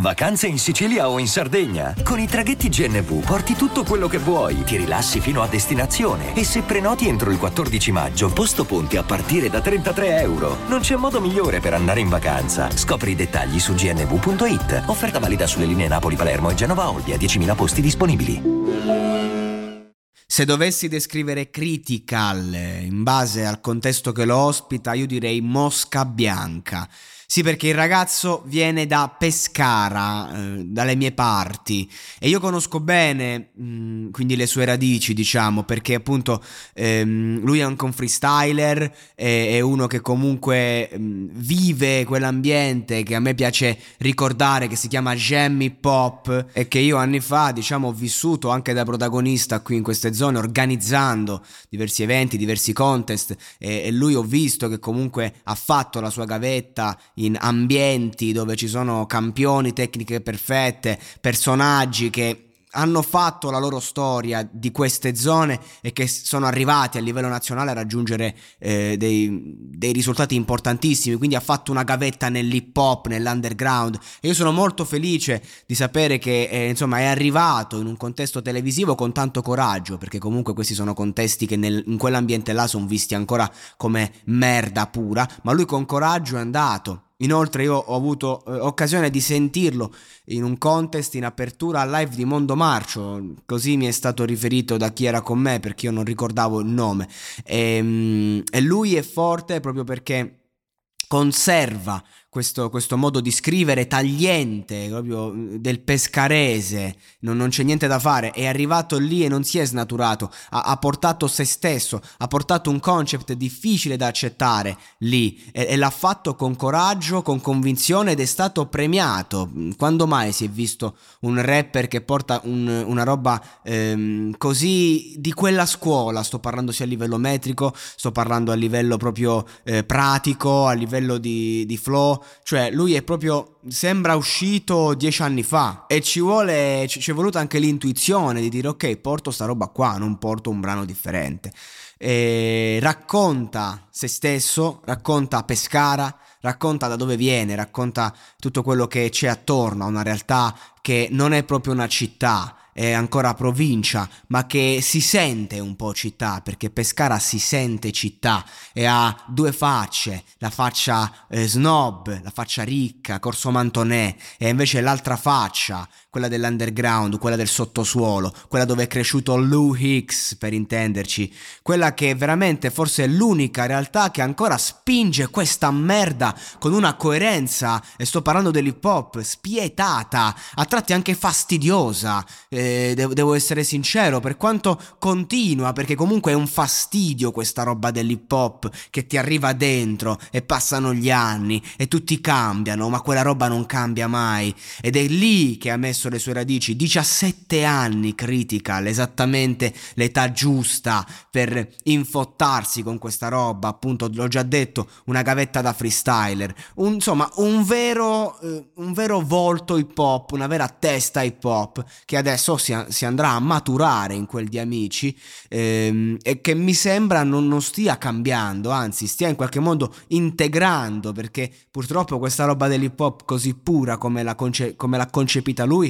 Vacanze in Sicilia o in Sardegna? Con i traghetti GNV porti tutto quello che vuoi, ti rilassi fino a destinazione e se prenoti entro il 14 maggio, posto ponti a partire da 33 euro. Non c'è modo migliore per andare in vacanza. Scopri i dettagli su gnv.it. Offerta valida sulle linee Napoli-Palermo e Genova-Olbia, 10.000 posti disponibili. Se dovessi descrivere Critical in base al contesto che lo ospita, io direi Mosca Bianca. Sì, perché il ragazzo viene da Pescara, eh, dalle mie parti, e io conosco bene mh, mm, quindi le sue radici, diciamo, perché appunto ehm, lui è anche un freestyler, è, è uno che comunque mh, mm, vive quell'ambiente che a me piace ricordare, che si chiama jam hip hop, e che io anni fa, diciamo, ho vissuto anche da protagonista qui in queste zone, organizzando diversi eventi, diversi contest, e, e lui ho visto che comunque ha fatto la sua gavetta in ambienti dove ci sono campioni, tecniche perfette, personaggi che hanno fatto la loro storia di queste zone e che sono arrivati a livello nazionale a raggiungere eh, dei, dei, risultati importantissimi, quindi ha fatto una gavetta nell'hip hop, nell'underground. E io sono molto felice di sapere che eh, insomma è arrivato in un contesto televisivo con tanto coraggio, perché comunque questi sono contesti che nel, in quell'ambiente là sono visti ancora come merda pura, ma lui con coraggio è andato Inoltre io ho avuto eh, occasione di sentirlo in un contest in apertura al live di Mondo Marcio, così mi è stato riferito da chi era con me perché io non ricordavo il nome. E, ehm, e lui è forte proprio perché conserva questo, questo, modo di scrivere tagliente, proprio del pescarese, non, non, c'è niente da fare, è arrivato lì e non si è snaturato, ha, ha, portato se stesso, ha portato un concept difficile da accettare lì e, e, l'ha fatto con coraggio, con convinzione ed è stato premiato. Quando mai si è visto un rapper che porta un, una roba ehm, così di quella scuola? Sto parlando sia a livello metrico, sto parlando a livello proprio eh, pratico, a livello di, di flow cioè lui è proprio, sembra uscito dieci anni fa e ci vuole, ci, ci è voluta anche l'intuizione di dire ok, porto sta roba qua, non porto un brano differente. E racconta se stesso, racconta Pescara, racconta da dove viene, racconta tutto quello che c'è attorno a una realtà che non è proprio una città, è ancora provincia, ma che si sente un po' città, perché Pescara si sente città e ha due facce, la faccia eh, snob, la faccia ricca, Corso Mantonè, e invece l'altra faccia, quella dell'underground, quella del sottosuolo, quella dove è cresciuto Lou Hicks, per intenderci, quella che veramente forse è l'unica realtà che ancora spinge questa merda con una coerenza, e sto parlando dell'hip hop, spietata, a tratti anche fastidiosa, eh, devo essere sincero, per quanto continua, perché comunque è un fastidio questa roba dell'hip hop che ti arriva dentro e passano gli anni e tutti cambiano, ma quella roba non cambia mai, ed è lì che ha messo messo le sue radici, 17 anni critical, esattamente l'età giusta per infottarsi con questa roba, appunto l'ho già detto, una gavetta da freestyler, un, insomma un vero, eh, un vero volto hip hop, una vera testa hip hop che adesso si, si andrà a maturare in quel di amici ehm, e che mi sembra non, non stia cambiando, anzi stia in qualche modo integrando perché purtroppo questa roba dell'hip hop così pura come l'ha, conce- concepita lui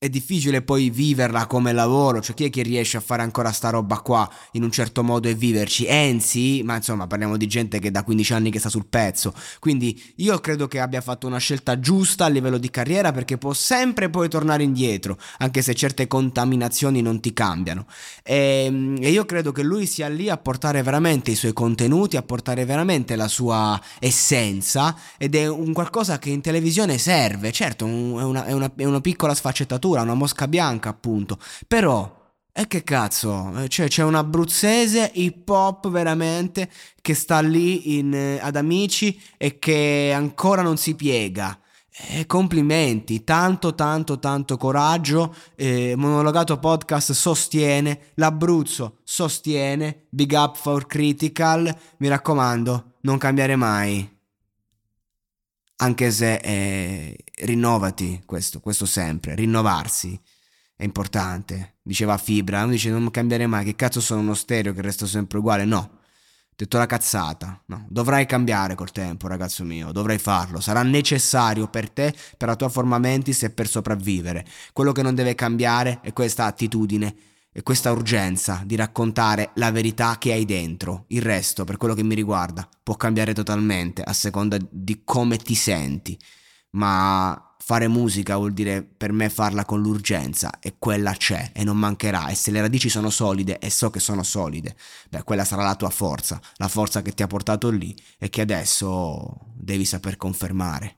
è difficile poi viverla come lavoro, cioè chi è che riesce a fare ancora sta roba qua in un certo modo e viverci? Enzi, ma insomma parliamo di gente che da 15 anni che sta sul pezzo, quindi io credo che abbia fatto una scelta giusta a livello di carriera perché può sempre poi tornare indietro, anche se certe contaminazioni non ti cambiano. E, ehm, e io credo che lui sia lì a portare veramente i suoi contenuti, a portare veramente la sua essenza ed è un qualcosa che in televisione serve, certo è, una, è, una, è una piccola sfaccettatura natura, una mosca bianca appunto. Però, e che cazzo, cioè, c'è un abruzzese hip hop veramente che sta lì in, eh, ad Amici e che ancora non si piega. Eh, complimenti, tanto tanto tanto coraggio. Eh, Monologato Podcast sostiene, l'Abruzzo sostiene, Big Up for Critical. Mi raccomando, non cambiare mai anche se eh, rinnovati, questo, questo sempre, rinnovarsi è importante. Diceva Fibra, uno dice non cambiare mai, che cazzo sono uno stereo che resto sempre uguale? No, detto la cazzata, no, dovrai cambiare col tempo, ragazzo mio, dovrai farlo, sarà necessario per te, per la tua forma mentis e per sopravvivere. Quello che non deve cambiare è questa attitudine e questa urgenza di raccontare la verità che hai dentro. Il resto, per quello che mi riguarda, può cambiare totalmente a seconda di come ti senti. Ma fare musica vuol dire per me farla con l'urgenza e quella c'è e non mancherà e se le radici sono solide e so che sono solide, beh quella sarà la tua forza, la forza che ti ha portato lì e che adesso devi saper confermare.